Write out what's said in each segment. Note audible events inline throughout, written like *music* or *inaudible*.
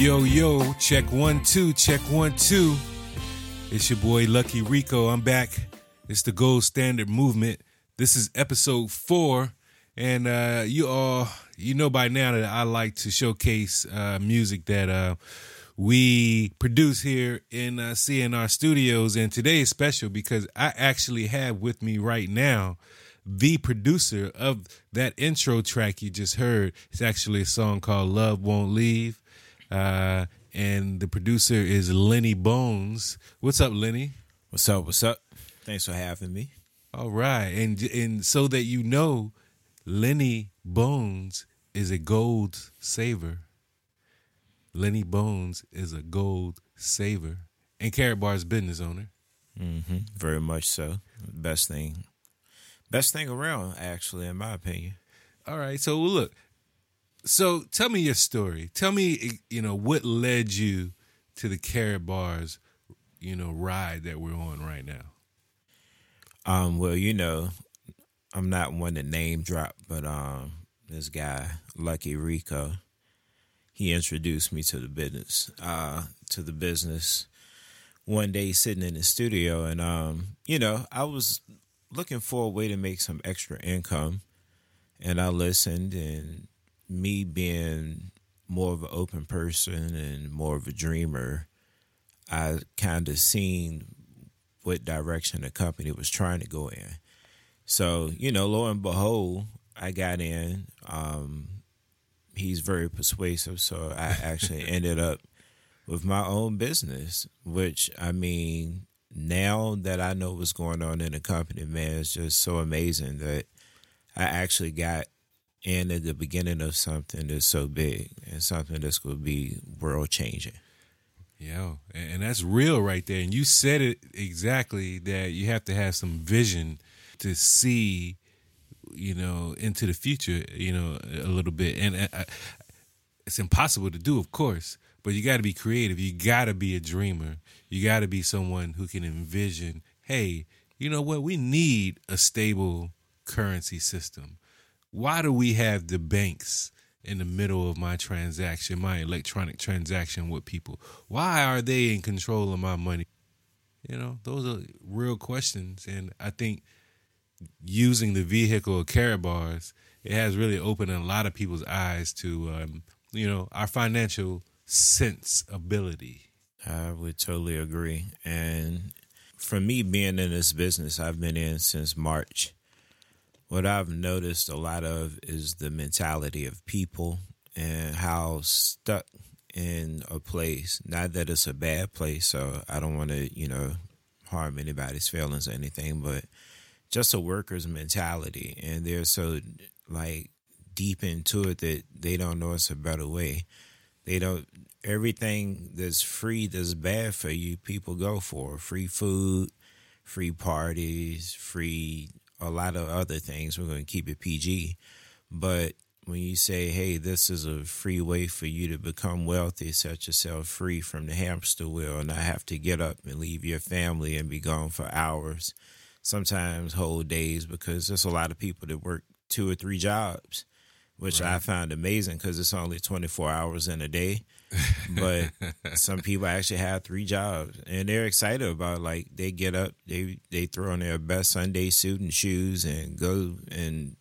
Yo, yo, check one, two, check one, two. It's your boy Lucky Rico. I'm back. It's the Gold Standard Movement. This is episode four. And uh, you all, you know by now that I like to showcase uh, music that uh, we produce here in uh, CNR Studios. And today is special because I actually have with me right now the producer of that intro track you just heard. It's actually a song called Love Won't Leave. Uh, and the producer is Lenny Bones. What's up, Lenny? What's up? What's up? Thanks for having me. All right, and and so that you know, Lenny Bones is a gold saver. Lenny Bones is a gold saver and Karatbar's business owner. Mm-hmm. Very much so. Best thing, best thing around, actually, in my opinion. All right, so look, so tell me your story. Tell me, you know, what led you to the Karatbars, you know, ride that we're on right now. Um, well, you know, I'm not one to name drop, but um, this guy, Lucky Rico, he introduced me to the business, uh, to the business. One day, sitting in the studio, and um, you know, I was looking for a way to make some extra income, and I listened, and me being more of an open person and more of a dreamer, I kind of seen what direction the company was trying to go in. So, you know, lo and behold, I got in. Um, he's very persuasive, so I actually *laughs* ended up with my own business, which I mean, now that I know what's going on in the company, man, it's just so amazing that I actually got and at the beginning of something that's so big and something that's going to be world changing. Yeah, and that's real right there. And you said it exactly that you have to have some vision to see, you know, into the future, you know, a little bit. And I, uh, it's impossible to do, of course, but you got to be creative. You got to be a dreamer. You got to be someone who can envision, hey, you know what? We need a stable currency system why do we have the banks in the middle of my transaction, my electronic transaction with people? Why are they in control of my money? You know, those are real questions. And I think using the vehicle of Karatbars, it has really opened a lot of people's eyes to, um, you know, our financial sense ability. I would totally agree. And for me, being in this business, I've been in since March what I've noticed a lot of is the mentality of people and how stuck in a place. Not that it's a bad place, so I don't want to, you know, harm anybody's feelings or anything, but just a worker's mentality. And they're so like deep into it that they don't know it's a better way. They don't, everything that's free that's bad for you, people go for free food, free parties, free a lot of other things. We're going to keep it PG. But when you say, hey, this is a free way for you to become wealthy, set yourself free from the hamster wheel and not have to get up and leave your family and be gone for hours, sometimes whole days, because there's a lot of people that work two or three jobs, which right. I found amazing because it's only 24 hours in a day but *laughs* some people actually have three jobs and they're excited about like they get up they they throw on their best sunday suit and shoes and go and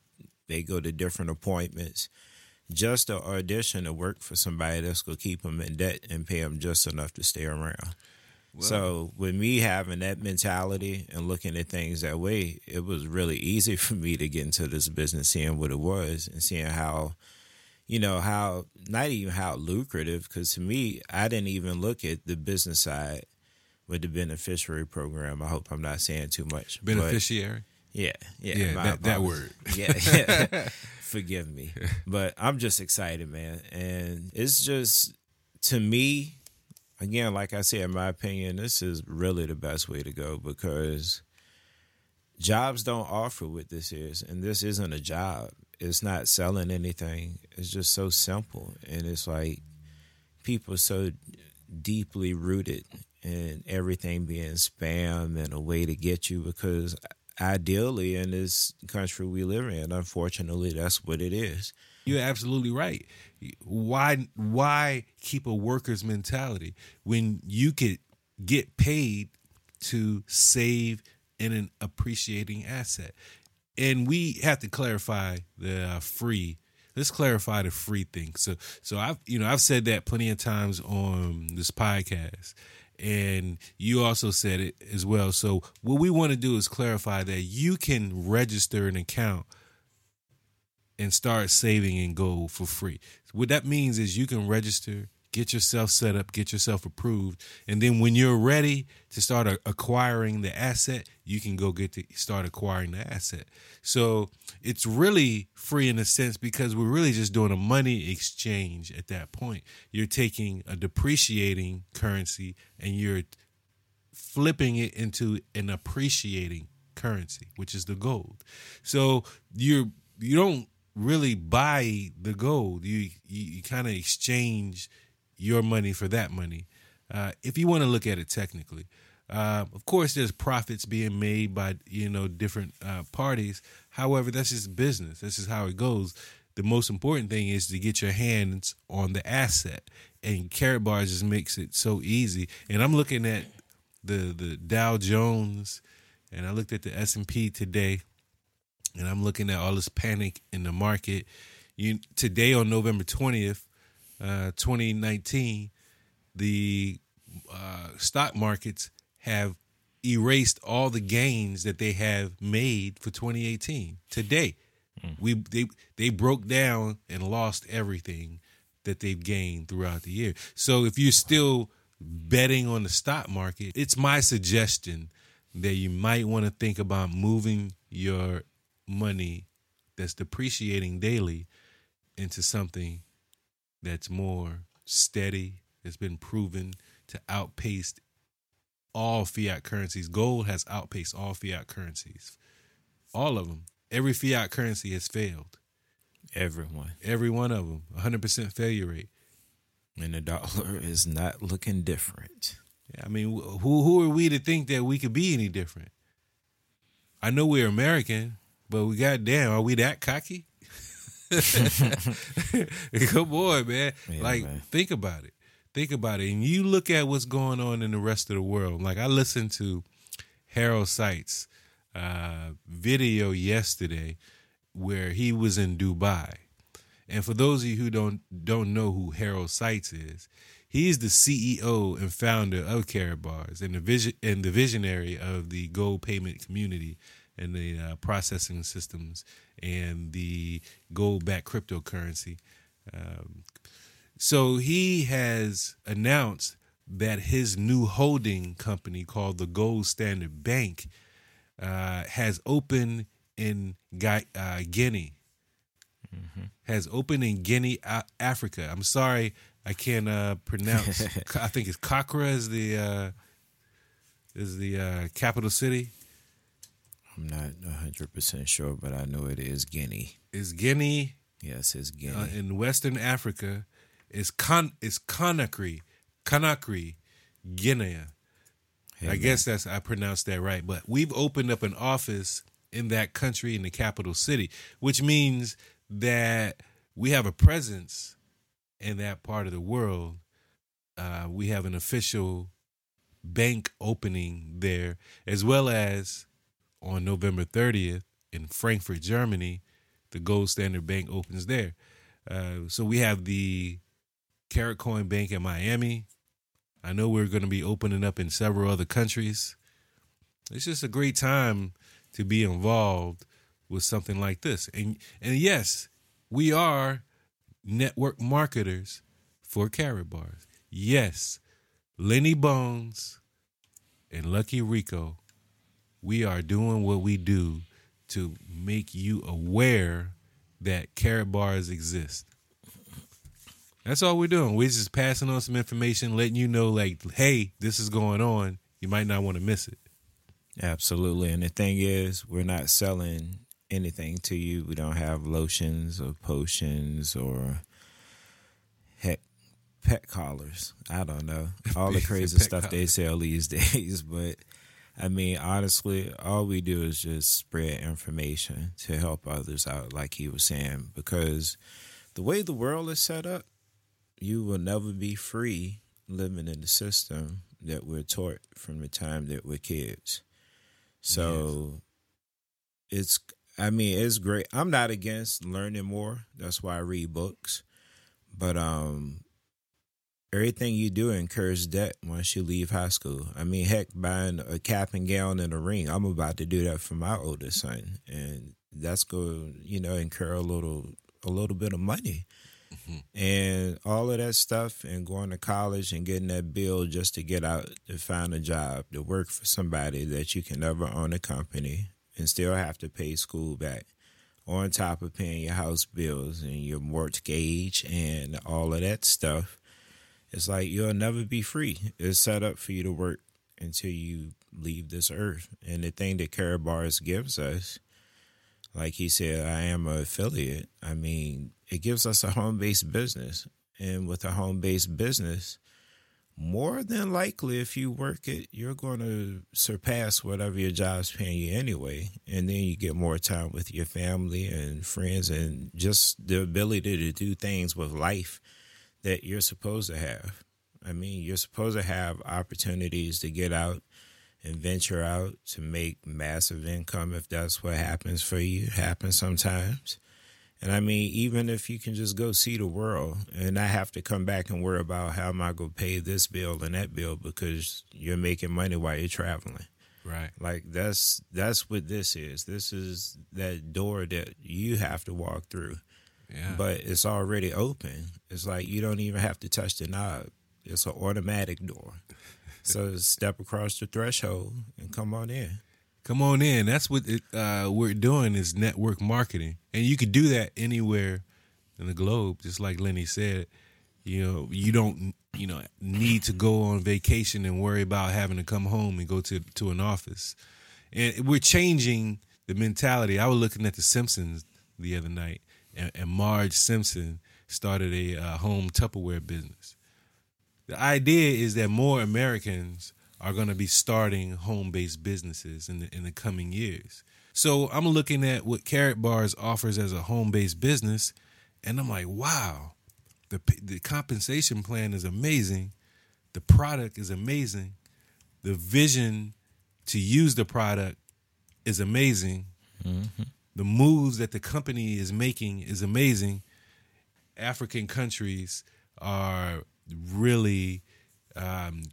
they go to different appointments just to audition to work for somebody that's going to keep them in debt and pay them just enough to stay around. Well, so with me having that mentality and looking at things that way it was really easy *laughs* for me to get into this business seeing what it was and seeing how you know how not even how lucrative because to me i didn't even look at the business side with the beneficiary program. I hope i'm not saying too much beneficiary? Yeah yeah, yeah that, that, word. *laughs* Yeah, *laughs* yeah. forgive me. But i'm just excited man. And it's just to me again like i said in my opinion this is really the best way to go because jobs don't offer what this is and this isn't a job it's not selling anything. It's just so simple, and it's like people so deeply rooted in everything being spam and a way to get you because ideally in this country we live in. Unfortunately, that's what it is. You're absolutely right. Why why keep a worker's mentality when you could get paid to save in an appreciating asset? And we have to clarify the uh, free. Let's clarify the free thing. So so I've you know I've said that plenty of times on this podcast and you also said it as well. So what we want to do is clarify that you can register an account and start saving in gold for free. What that means is you can register, get yourself set up, get yourself approved, and then when you're ready to start acquiring the asset, you can go get to start acquiring the asset. So it's really free in a sense because we're really just doing a money exchange at that point. You're taking a depreciating currency and you're flipping it into an appreciating currency, which is the gold. So you're you don't really buy the gold. You you, you kind of exchange your money for that money. Uh, if you want to look at it technically, uh, of course, there's profits being made by you know different uh, parties. However, that's just business. This is how it goes. The most important thing is to get your hands on the asset, and Karatbars just makes it so easy. And I'm looking at the the Dow Jones, and I looked at the S and P today and I'm looking at all this panic in the market. You today on November twentieth, uh, 2019, the uh, stock markets have erased all the gains that they have made for 2018. Today, mm. we they they broke down and lost everything that they've gained throughout the year. So if you're still betting on the stock market, it's my suggestion that you might want to think about moving your money that's depreciating daily into something that's more steady, that's been proven to outpace all fiat currencies. Gold has outpaced all fiat currencies. All of them. Every fiat currency has failed. Everyone. Every one of them. 100% failure rate. And the dollar *laughs* is not looking different. Yeah, I mean, who who are we to think that we could be any different? I know we're American, but we got damn, are we that cocky? *laughs* Come on, man. Yeah, like, man. think about it. Think about it. And you look at what's going on in the rest of the world. Like I listened to Harold Seitz uh, video yesterday where he was in Dubai. And for those of you who don't don't know who Harold Seitz is, he's the CEO and founder of Karatbars and the vision and the visionary of the gold payment community and the uh, processing systems and the gold backed cryptocurrency. Um, so he has announced that his new holding company called the Gold Standard Bank uh, has opened in uh, Guinea. Mm-hmm. Has opened in Guinea, Africa. I'm sorry, I can't uh, pronounce. *laughs* I think it's Accra is the uh, is the uh, capital city. I'm not 100% sure, but I know it is Guinea. Is Guinea? Yes, it's Guinea. Uh, in Western Africa, is Con is Conakry, Conakry, Guinea. Hey, I man. guess that's I pronounced that right. But we've opened up an office in that country in the capital city, which means that we have a presence in that part of the world. Uh, we have an official bank opening there, as well as on November 30th in Frankfurt, Germany, the Gold Standard Bank opens there. Uh, so we have the Karat Coin Bank in Miami. I know we're going to be opening up in several other countries. It's just a great time to be involved with something like this. And and yes, we are network marketers for Karatbars. Yes, Lenny Bones and Lucky Rico we are doing what we do to make you aware that Karatbars exist. That's all we're doing. We're just passing on some information, letting you know, like, hey, this is going on. You might not want to miss it. Absolutely. And the thing is, we're not selling anything to you. We don't have lotions or potions or heck, pet collars. I don't know. *laughs* All the crazy stuff collars. they sell these *laughs* days. But I mean, honestly, all we do is just spread information to help others out, like he was saying, because the way the world is set up, you will never be free living in the system that we're taught from the time that we're kids. So yes. it's, I mean, it's great. I'm not against learning more. That's why I read books. But um, everything you do incurs debt once you leave high school. I mean, heck, buying a cap and gown and a ring. I'm about to do that for my oldest son, and that's going to you know incur a little a little bit of money. Mm-hmm. And all of that stuff, and going to college and getting that bill just to get out to find a job, to work for somebody that you can never own a company and still have to pay school back, on top of paying your house bills and your mortgage and all of that stuff it's like you'll never be free. It's set up for you to work until you leave this earth. And the thing that Karatbars gives us, like he said, I am an affiliate. I mean, it gives us a home based business. And with a home based business, more than likely, if you work it, you're going to surpass whatever your job's paying you anyway. And then you get more time with your family and friends and just the ability to do things with life that you're supposed to have. I mean, you're supposed to have opportunities to get out and venture out to make massive income if that's what happens for you. It happens sometimes. And I mean, even if you can just go see the world and not have to come back and worry about how am I going to pay this bill and that bill because you're making money while you're traveling. Right. Like that's that's what this is. This is that door that you have to walk through. Yeah. But it's already open. It's like you don't even have to touch the knob. It's an automatic door. *laughs* so step across the threshold and come on in. Come on in. That's what it, uh, we're doing is network marketing, and you could do that anywhere in the globe. Just like Lenny said, you know, you don't you know need to go on vacation and worry about having to come home and go to to an office. And we're changing the mentality. I was looking at The Simpsons the other night, and, and Marge Simpson started a uh, home Tupperware business. The idea is that more Americans are going to be starting home-based businesses in the in the coming years. So I'm looking at what Karatbars offers as a home-based business, and I'm like, wow, the the compensation plan is amazing, the product is amazing, the vision to use the product is amazing. Mm-hmm the moves that the company is making is amazing. African countries are really um,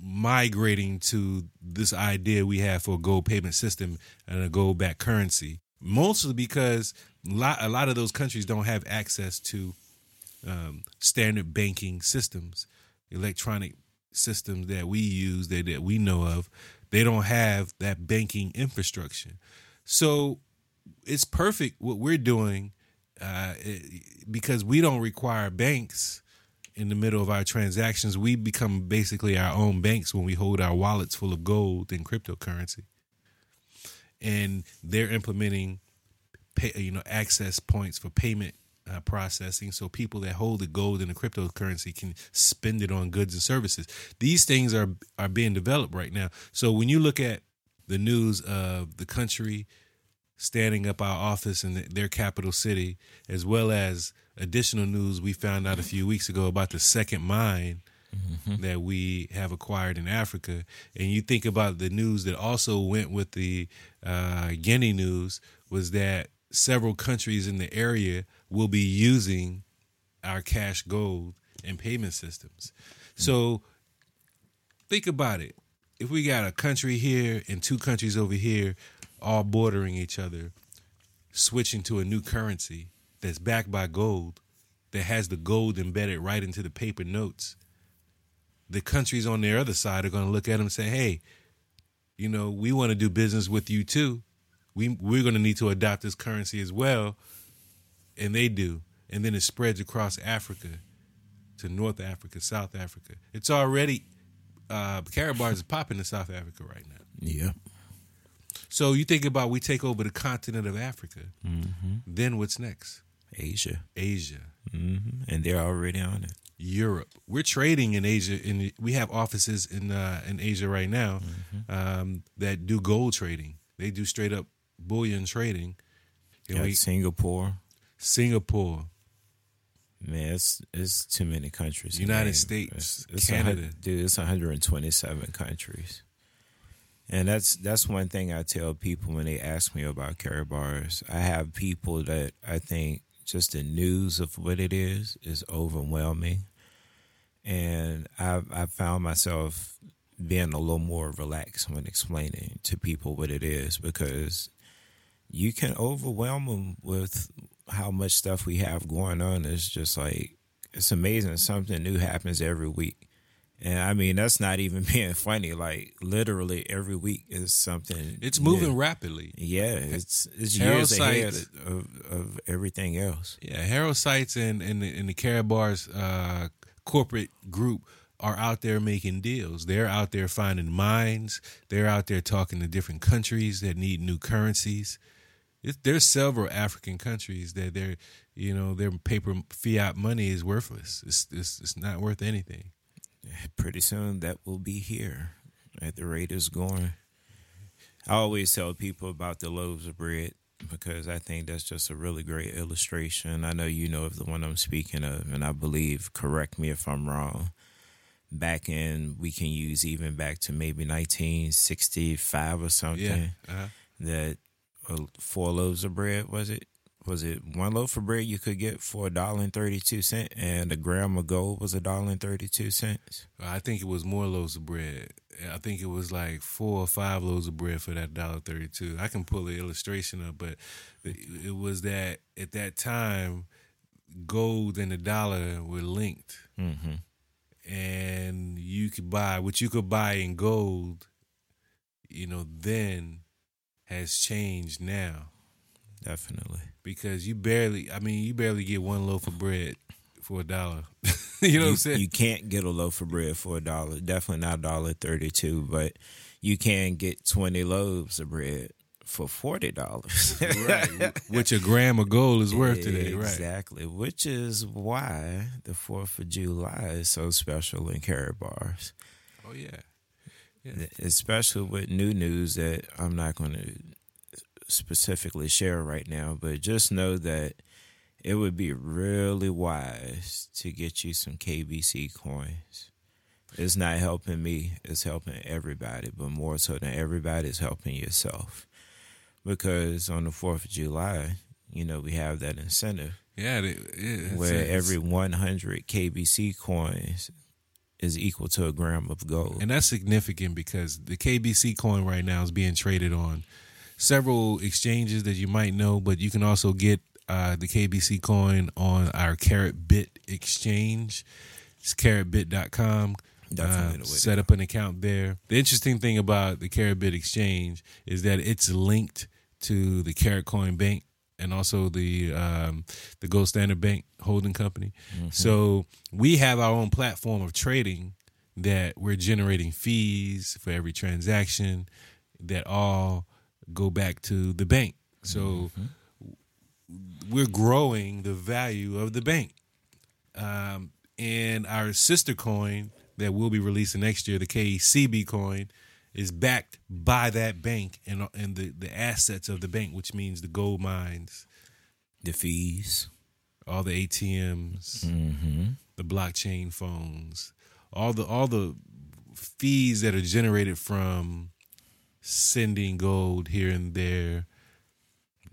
migrating to this idea we have for a gold payment system and a gold backed currency. Mostly because a lot, of those countries don't have access to um, standard banking systems, electronic systems that we use that, that we know of. They don't have that banking infrastructure. So it's perfect what we're doing uh, because we don't require banks in the middle of our transactions. We become basically our own banks when we hold our wallets full of gold and cryptocurrency. And they're implementing, pay, you know, access points for payment uh, processing, so people that hold the gold and the cryptocurrency can spend it on goods and services. These things are are being developed right now. So when you look at the news of the country standing up our office in their capital city, as well as additional news we found out a few weeks ago about the second mine mm-hmm. that we have acquired in Africa. And you think about the news that also went with the uh, Guinea news was that several countries in the area will be using our cash gold and payment systems. Mm-hmm. So think about it. If we got a country here and two countries over here all bordering each other, switching to a new currency that's backed by gold, that has the gold embedded right into the paper notes, the countries on their other side are going to look at them and say, hey, you know, we want to do business with you too. We, we're going to need to adopt this currency as well. And they do. And then it spreads across Africa to North Africa, South Africa. It's already, uh, Karatbars is popping in South Africa right now. Yeah. So you think about we take over the continent of Africa. Mm-hmm. Then what's next? Asia. Asia. Mm-hmm. And they're already on it. Europe. We're trading in Asia, and we have offices in uh, in Asia right now um, that do gold trading. They do straight up bullion trading. And we- Singapore. Singapore, it's it's too many countries. United. States, It's- it's Canada. dude. It's 127 countries, and that's that's one thing I tell people when they ask me about Karatbars. I have people that I think just the news of what it is is overwhelming, and I've I found myself being a little more relaxed when explaining to people what it is because you can overwhelm them with how much stuff we have going on. is just like it's amazing. Something new happens every week, and I mean that's not even *laughs* being funny. Like literally every week is something. it's moving rapidly. Yeah, it's it's Harold years ahead of, of everything else. Yeah, Harold Seitz and and the, and the Karatbars uh, corporate group are out there making deals. They're out there finding mines. They're out there talking to different countries that need new currencies. It, there's several African countries that they're, you know, their paper fiat money is worthless. It's it's, it's not worth anything. Pretty soon that will be here at the rate it's going. I always tell people about the loaves of bread because I think that's just a really great illustration. I know you know of the one I'm speaking of, and I believe, correct me if I'm wrong, back in, we can use even back to maybe 1965 or something, Yeah. Uh-huh. that four loaves of bread, was it? Was it one loaf of bread you could get for a dollar and thirty two cent, and a gram of gold was a dollar and thirty two cents? I think it was more loaves of bread. I think it was like four or five loaves of bread for that dollar thirty two. I can pull the illustration up, but it was that at that time, gold and the dollar were linked, Mm-hmm. and you could buy what you could buy in gold. You know, then has changed now Definitely. because you barely. I mean, you barely get one loaf of bread for a dollar. *laughs* you know what I'm saying? You can't get a loaf of bread for a dollar. Definitely not a dollar thirty two, but you can get twenty loaves of bread for forty dollars. *laughs* *laughs* right. Which a gram of gold is worth today, right? Exactly. Which is why the Fourth of July is so special in Karatbars. Oh yeah. Especially with new news that I'm not going to specifically share right now, but just know that it would be really wise to get you some KBC coins. It's not helping me, it's helping everybody, but more so than everybody, it's helping yourself. Because on the 4th of July, you know, we have that incentive Yeah, it, it, where it's- every 100 KBC coins is equal to a gram of gold. and that's significant because the KBC coin right now is being traded on several exchanges that you might know, but you can also get uh, the KBC coin on our KaratBit exchange. It's karatbit.com. Uh, the way to set up an account there. The interesting thing about the KaratBit exchange is that it's linked to the Karat Coin Bank and also the um, the Gold Standard Bank holding company. So we have our own platform of trading that we're generating fees for every transaction that all go back to the bank. So we're growing the value of the bank. Um, and our sister coin that we'll be releasing next year, the KCB coin, is backed by that bank and and the, the assets of the bank, which means the gold mines, the fees. all the ATMs, Mm-hmm. the blockchain phones, all the all the fees that are generated from sending gold here and there.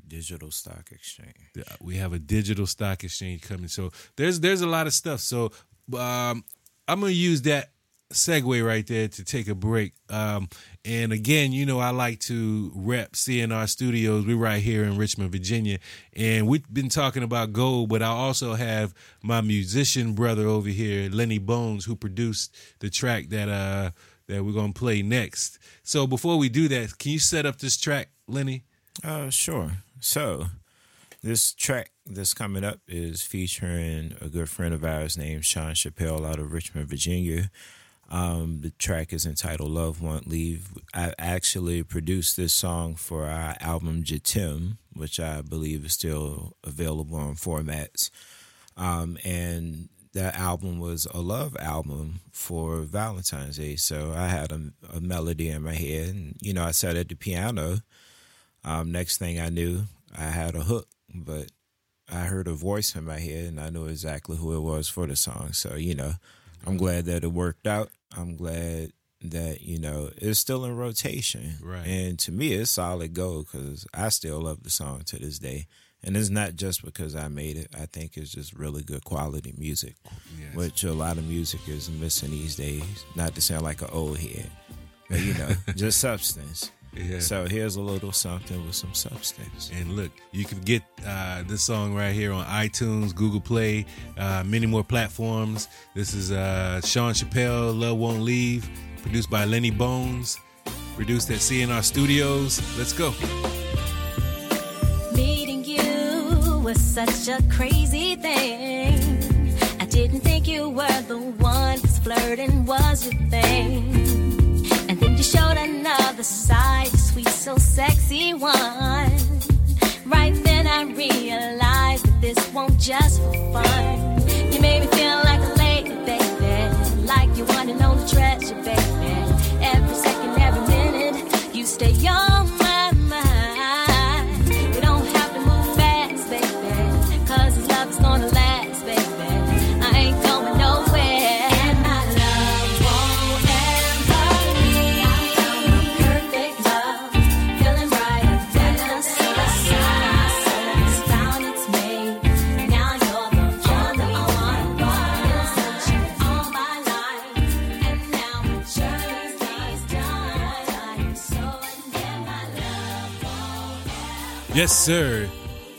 Digital stock exchange. We have a digital stock exchange coming, so there's there's a lot of stuff. So um, I'm gonna use that segue right there to take a break. Um, and again, you know, I like to rep CNR Studios. We're right here in Richmond, Virginia, and we've been talking about gold. But I also have my musician brother over here, Lenny Bones, who produced the track that uh that we're gonna play next. So before we do that, can you set up this track, Lenny? Uh, sure. So, this track that's coming up is featuring a good friend of ours named Sean Chappelle out of Richmond, Virginia. Um, the track is entitled Love Won't Leave. I actually produced this song for our album Jatim, which I believe is still available on formats. Um, and that album was a love album for Valentine's Day. So I had a, a melody in my head, and you know, I sat at the piano. Um, next thing I knew, I had a hook, but I heard a voice in my head, and I knew exactly who it was for the song. So you know, I'm glad that it worked out. I'm glad that you know it's still in rotation, Right. And to me, it's solid gold because I still love the song to this day. And it's not just because I made it. I think it's just really good quality music, Yes. which a lot of music is missing these days. Not to sound like an old head, but you know, *laughs* just substance. Yeah. So here's a little something with some substance. And look, you can get uh, this song right here on iTunes, Google Play, uh, many more platforms. This is uh, Sean Chappelle, Love Won't Leave, produced by Lenny Bones, produced at CNR Studios. Let's go. Meeting you was such a crazy thing. I didn't think you were the one, cause flirting was your thing. Showed another side, sweet, so sexy one. Right then I realized that this won't just for fun. You made me feel like a lady, baby. Like you want to know the treasure, baby. Every second, every minute, you stay on Yes, sir.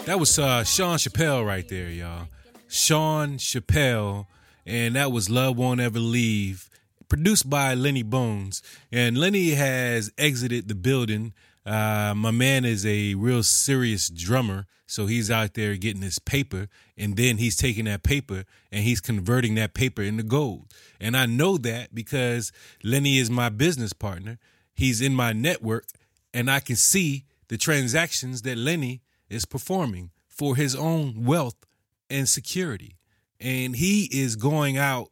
That was uh, Sean Chappelle right there, y'all. Sean Chappelle, and that was Love Won't Ever Leave, produced by Lenny Bones. And Lenny has exited the building. Uh, my man is a real serious drummer, so he's out there getting his paper, and then he's taking that paper and he's converting that paper into gold. And I know that because Lenny is my business partner. He's in my network, and I can see the transactions that Lenny is performing for his own wealth and security. And he is going out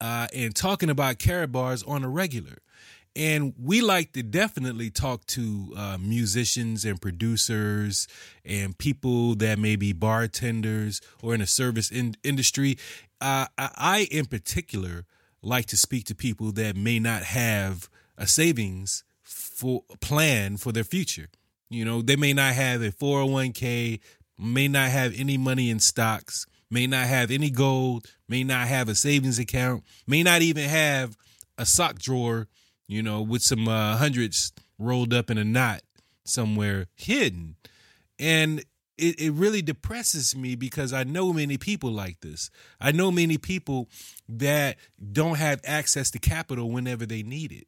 uh, and talking about Karatbars on a regular. And we like to definitely talk to uh, musicians and producers and people that may be bartenders or in a service in- industry. Uh, I, I, in particular, like to speak to people that may not have a savings for plan for their future. You know, they may not have a 401k, may not have any money in stocks, may not have any gold, may not have a savings account, may not even have a sock drawer, you know, with some uh, hundreds rolled up in a knot somewhere hidden. And it, it really depresses me because I know many people like this. I know many people that don't have access to capital whenever they need it.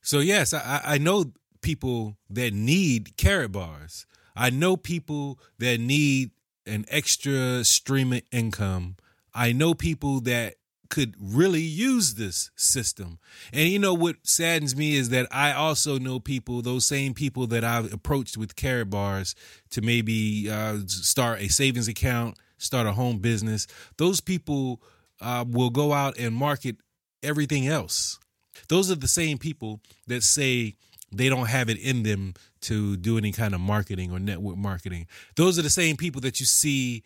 So, yes, I, I know people that need Karatbars. I know people that need an extra stream of income. I know people that could really use this system. And you know what saddens me is that I also know people, those same people that I've approached with Karatbars to maybe uh, start a savings account, start a home business. Those people uh, will go out and market everything else. Those are the same people that say they don't have it in them to do any kind of marketing or network marketing. Those are the same people that you see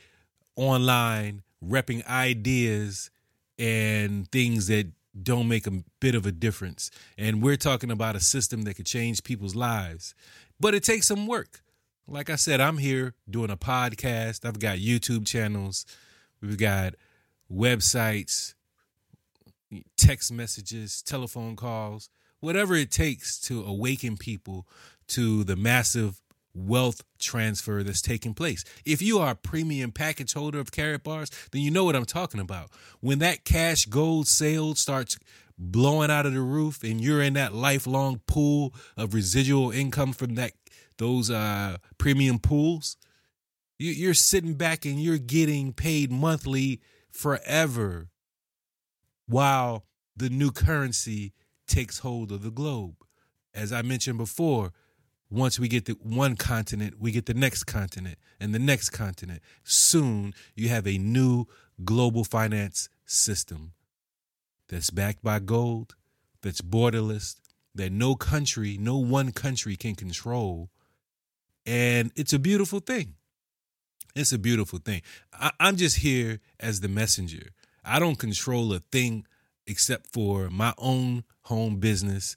online repping ideas and things that don't make a bit of a difference. And we're talking about a system that could change people's lives. But it takes some work. Like I said, I'm here doing a podcast. I've got YouTube channels. We've got websites, text messages, telephone calls, whatever it takes to awaken people to the massive wealth transfer that's taking place. If you are a premium package holder of Karatbars, then you know what I'm talking about. When that cash gold sale starts blowing out of the roof and you're in that lifelong pool of residual income from that those uh premium pools, you, you're sitting back and you're getting paid monthly forever while the new currency takes hold of the globe. As I mentioned before, once we get the one continent, we get the next continent and the next continent. Soon you have a new global finance system that's backed by gold, that's borderless, that no country, no one country can control. And it's a beautiful thing. It's a beautiful thing. I, am just here as the messenger. I don't control a thing except for my own home business.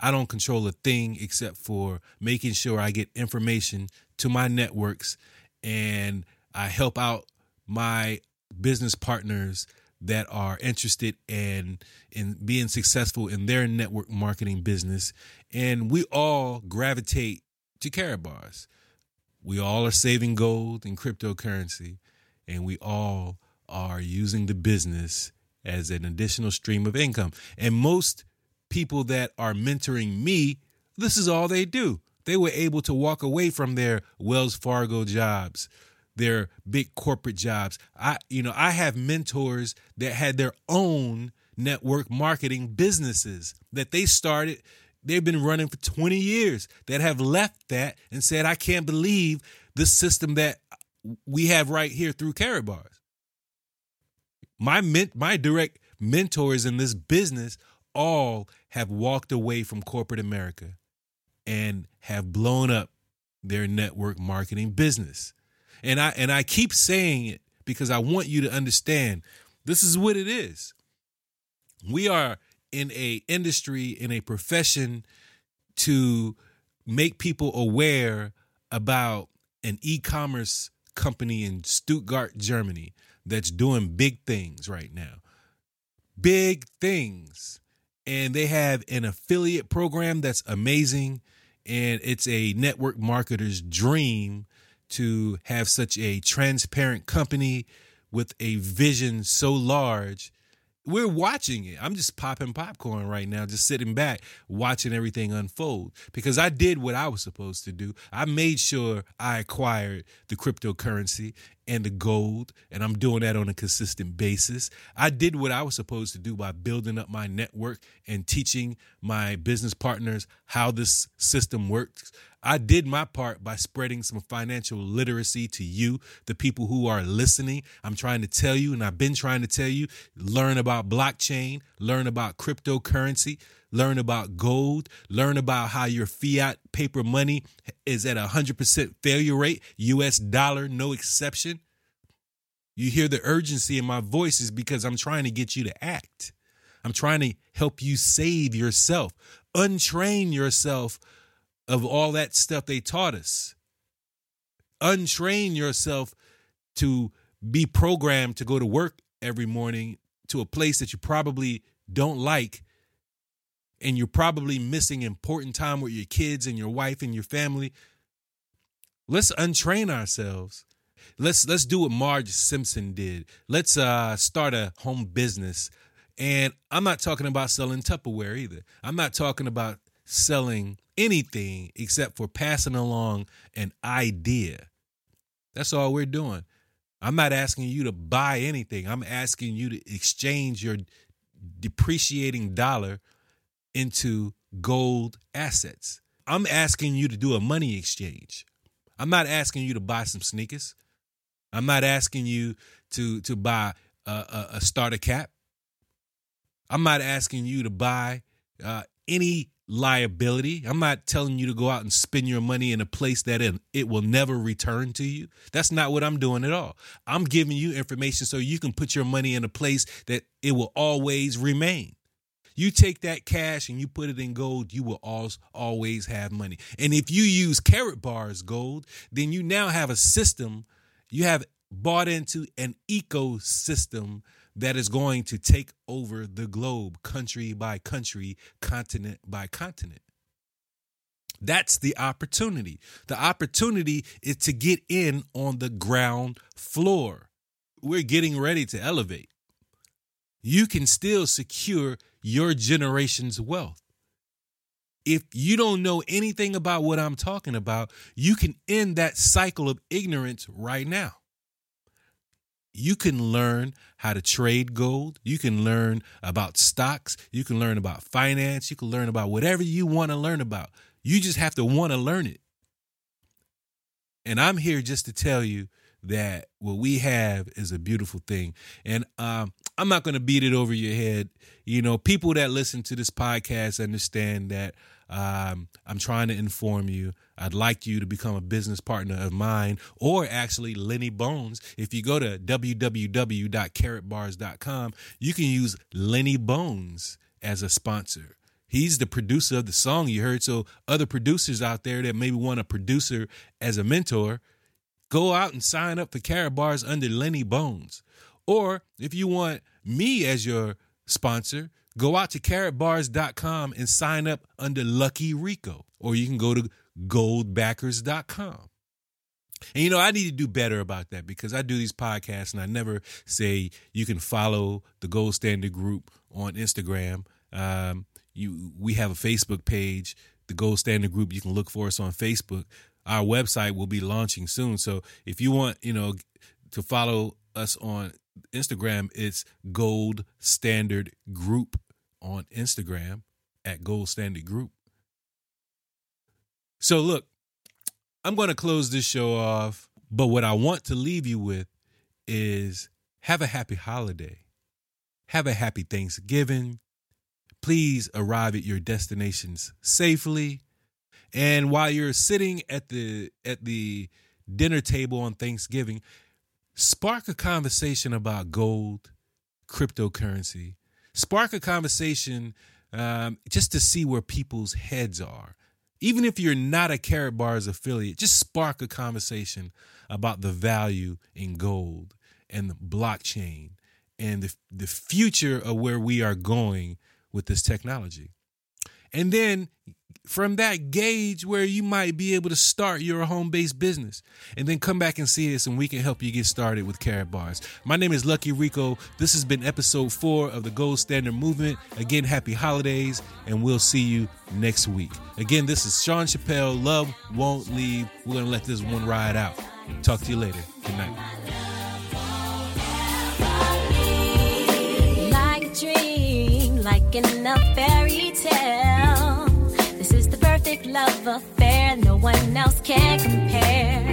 I don't control a thing except for making sure I get information to my networks and I help out my business partners that are interested in in being successful in their network marketing business and we all gravitate to Karatbars. We all are saving gold and cryptocurrency and we all are using the business as an additional stream of income. And most people that are mentoring me, this is all they do. They were able to walk away from their Wells Fargo jobs, their big corporate jobs. I you know, I have mentors that had their own network marketing businesses that they started they've been running for 20 years that have left that and said I can't believe the system that we have right here through Karatbars. My my direct mentors in this business all have walked away from corporate America and have blown up their network marketing business. And I and I keep saying it because I want you to understand this is what it is. We are in a industry in a profession to make people aware about an e-commerce company in Stuttgart, Germany that's doing big things right now. Big things and they have an affiliate program that's amazing and it's a network marketer's dream to have such a transparent company with a vision so large we're watching it. I'm just popping popcorn right now, just sitting back, watching everything unfold. Because I did what I was supposed to do. I made sure I acquired the cryptocurrency and the gold, and I'm doing that on a consistent basis. I did what I was supposed to do by building up my network and teaching my business partners how this system works. I did my part by spreading some financial literacy to you, the people who are listening. I'm trying to tell you, and I've been trying to tell you, learn about blockchain, learn about cryptocurrency, learn about gold, learn about how your fiat paper money is at a 100% failure rate, US dollar, no exception. You hear the urgency in my voice is because I'm trying to get you to act. I'm trying to help you save yourself, untrain yourself of all that stuff they taught us. Untrain yourself to be programmed to go to work every morning to a place that you probably don't like and you're probably missing important time with your kids and your wife and your family let's untrain ourselves let's let's do what marge simpson did let's uh start a home business and i'm not talking about selling tupperware either i'm not talking about selling anything except for passing along an idea. That's all we're doing. I'm not asking you to buy anything. I'm asking you to exchange your depreciating dollar into gold assets. I'm asking you to do a money exchange. I'm not asking you to buy some sneakers. I'm not asking you to to buy a, a, a starter cap. I'm not asking you to buy uh, any liability. I'm not telling you to go out and spend your money in a place that it will never return to you. That's not what I'm doing at all. I'm giving you information so you can put your money in a place that it will always remain. You take that cash and you put it in gold, you will always have money. And if you use Karatbars gold, then you now have a system, you have bought into an ecosystem that is going to take over the globe, country by country, continent by continent. That's the opportunity. The opportunity is to get in on the ground floor. We're getting ready to elevate. You can still secure your generation's wealth. If you don't know anything about what I'm talking about, you can end that cycle of ignorance right now you can learn how to trade gold. You can learn about stocks. You can learn about finance. You can learn about whatever you want to learn about. You just have to want to learn it. And I'm here just to tell you that what we have is a beautiful thing. And um, I'm not going to beat it over your head. You know, people that listen to this podcast understand that um, I'm trying to inform you. I'd like you to become a business partner of mine or actually Lenny Bones. If you go to www.karatbars.com, you can use Lenny Bones as a sponsor. He's the producer of the song you heard. So, other producers out there that maybe want a producer as a mentor, go out and sign up for Karatbars under Lenny Bones. Or if you want me as your sponsor, go out to karatbars.com and sign up under Lucky Rico. Or you can go to goldbackers.com. And you know, I need to do better about that because I do these podcasts and I never say you can follow the Gold Standard Group on Instagram. Um, you, we have a Facebook page, the Gold Standard Group. You can look for us on Facebook. Our website will be launching soon, so if you want, you know, to follow us on Instagram, it's Gold Standard Group on Instagram at Gold Standard Group. So look, I'm going to close this show off, but what I want to leave you with is have a happy holiday. Have a happy Thanksgiving. Please arrive at your destinations safely. And while you're sitting at the at the dinner table on Thanksgiving, spark a conversation about gold, cryptocurrency. Spark a conversation um, just to see where people's heads are. Even if you're not a Karatbars affiliate, just spark a conversation about the value in gold and the blockchain and the, the future of where we are going with this technology. And then from that gauge where you might be able to start your home based business and then come back and see us and we can help you get started with Karatbars. My name is Lucky Rico. This has been episode four of the Gold Standard Movement. Again, happy holidays and we'll see you next week. Again, this is Sean Chappelle. Love won't leave. We're going to let this one ride out. Talk to you later. Good night. Like a love affair, no one else can compare.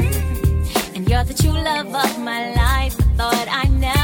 And you're the true love of my life. I thought I never.